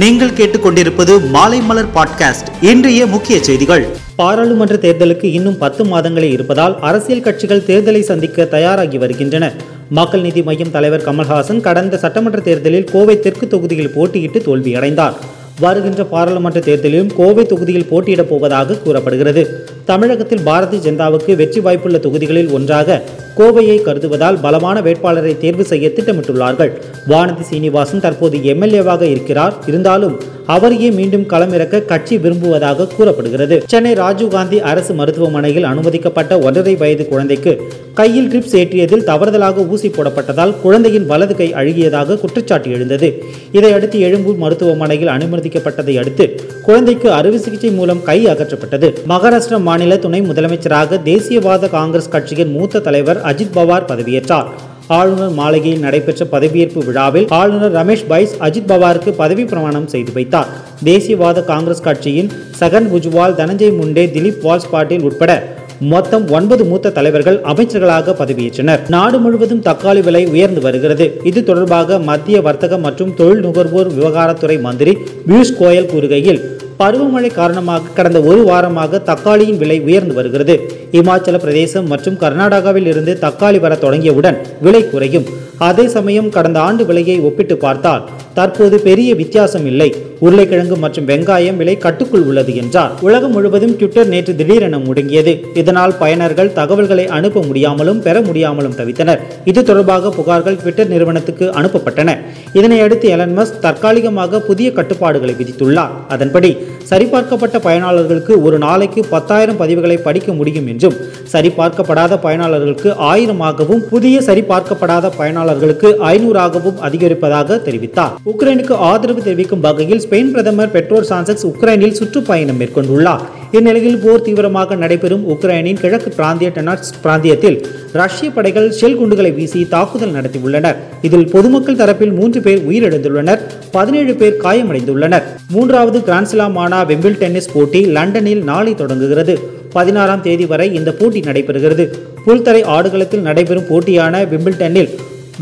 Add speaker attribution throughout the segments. Speaker 1: நீங்கள் கேட்டுக்கொண்டிருப்பது மாலை மலர் பாட்காஸ்ட் இன்றைய முக்கிய செய்திகள் பாராளுமன்ற தேர்தலுக்கு இன்னும் பத்து மாதங்களே இருப்பதால் அரசியல் கட்சிகள் தேர்தலை சந்திக்க தயாராகி வருகின்றன மக்கள் நீதி மையம் தலைவர் கமல்ஹாசன் கடந்த சட்டமன்ற தேர்தலில் கோவை தெற்கு தொகுதியில் போட்டியிட்டு தோல்வியடைந்தார் வருகின்ற பாராளுமன்ற தேர்தலிலும் கோவை தொகுதியில் போட்டியிடப் போவதாக கூறப்படுகிறது தமிழகத்தில் பாரதிய ஜனதாவுக்கு வெற்றி வாய்ப்புள்ள தொகுதிகளில் ஒன்றாக கோவையை கருதுவதால் பலமான வேட்பாளரை தேர்வு செய்ய திட்டமிட்டுள்ளார்கள் வானதி சீனிவாசன் தற்போது எம்எல்ஏவாக இருக்கிறார் இருந்தாலும் அவரையே மீண்டும் களமிறக்க கட்சி விரும்புவதாக கூறப்படுகிறது சென்னை ராஜீவ்காந்தி அரசு மருத்துவமனையில் அனுமதிக்கப்பட்ட ஒன்றரை வயது குழந்தைக்கு கையில் கிரிப்ஸ் ஏற்றியதில் தவறுதலாக ஊசி போடப்பட்டதால் குழந்தையின் வலது கை அழுகியதாக குற்றச்சாட்டு எழுந்தது இதையடுத்து எழும்பூர் மருத்துவமனையில் அனுமதிக்கப்பட்டதை அடுத்து குழந்தைக்கு அறுவை சிகிச்சை மூலம் கை அகற்றப்பட்டது மகாராஷ்டிர மாநில துணை முதலமைச்சராக தேசியவாத காங்கிரஸ் கட்சியின் மூத்த தலைவர் அஜித் பவார் பதவியேற்றார் ஆளுநர் மாளிகையில் நடைபெற்ற பதவியேற்பு விழாவில் ஆளுநர் ரமேஷ் பைஸ் அஜித் பவாருக்கு பதவி பிரமாணம் செய்து வைத்தார் தேசியவாத காங்கிரஸ் கட்சியின் சகன் புஜ்வால் தனஞ்சய் முண்டே திலீப் வால்ஸ் பாட்டில் உட்பட மொத்தம் ஒன்பது மூத்த தலைவர்கள் அமைச்சர்களாக பதவியேற்றனர் நாடு முழுவதும் தக்காளி விலை உயர்ந்து வருகிறது இது தொடர்பாக மத்திய வர்த்தக மற்றும் தொழில் நுகர்வோர் விவகாரத்துறை மந்திரி பியூஷ் கோயல் கூறுகையில் பருவமழை காரணமாக கடந்த ஒரு வாரமாக தக்காளியின் விலை உயர்ந்து வருகிறது இமாச்சல பிரதேசம் மற்றும் கர்நாடகாவில் இருந்து தக்காளி வர தொடங்கியவுடன் விலை குறையும் அதே சமயம் கடந்த ஆண்டு விலையை ஒப்பிட்டு பார்த்தால் தற்போது பெரிய வித்தியாசம் இல்லை உருளைக்கிழங்கு மற்றும் வெங்காயம் விலை கட்டுக்குள் உள்ளது என்றார் உலகம் முழுவதும் ட்விட்டர் நேற்று திடீரென முடங்கியது இதனால் பயனர்கள் தகவல்களை அனுப்ப முடியாமலும் பெற முடியாமலும் தவித்தனர் இது தொடர்பாக புகார்கள் ட்விட்டர் நிறுவனத்துக்கு அனுப்பப்பட்டன இதனையடுத்து எலன்மஸ் தற்காலிகமாக புதிய கட்டுப்பாடுகளை விதித்துள்ளார் அதன்படி சரிபார்க்கப்பட்ட பயனாளர்களுக்கு ஒரு நாளைக்கு பத்தாயிரம் பதிவுகளை படிக்க முடியும் என்றும் சரிபார்க்கப்படாத பயனாளர்களுக்கு ஆயிரமாகவும் புதிய சரிபார்க்கப்படாத பயனாளர்களுக்கு ஐநூறாகவும் அதிகரிப்பதாக தெரிவித்தார் உக்ரைனுக்கு ஆதரவு தெரிவிக்கும் வகையில் ஸ்பெயின் பிரதமர் பெட்ரோல் சான்செக்ஸ் உக்ரைனில் சுற்றுப்பயணம் மேற்கொண்டுள்ளார் இந்நிலையில் போர் தீவிரமாக நடைபெறும் உக்ரைனின் கிழக்கு பிராந்திய டெனாட்ஸ் பிராந்தியத்தில் ரஷ்ய படைகள் ஷெல் குண்டுகளை வீசி தாக்குதல் நடத்தியுள்ளனர் இதில் பொதுமக்கள் தரப்பில் மூன்று பேர் உயிரிழந்துள்ளனர் பதினேழு பேர் காயமடைந்துள்ளனர் மூன்றாவது கிராண்ட்ஸ்லாமான வெம்பிள் டென்னிஸ் போட்டி லண்டனில் நாளை தொடங்குகிறது பதினாறாம் தேதி வரை இந்த போட்டி நடைபெறுகிறது புல்தரை ஆடுகளத்தில் நடைபெறும் போட்டியான விம்பிள்டனில்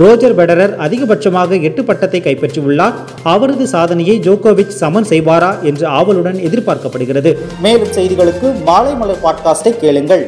Speaker 1: ரோஜர் பெடரர் அதிகபட்சமாக எட்டு பட்டத்தை கைப்பற்றியுள்ளார் அவரது சாதனையை ஜோகோவிச் சமன் செய்வாரா என்று ஆவலுடன் எதிர்பார்க்கப்படுகிறது மேலும் செய்திகளுக்கு மாலை மலர் பாட்காஸ்டை கேளுங்கள்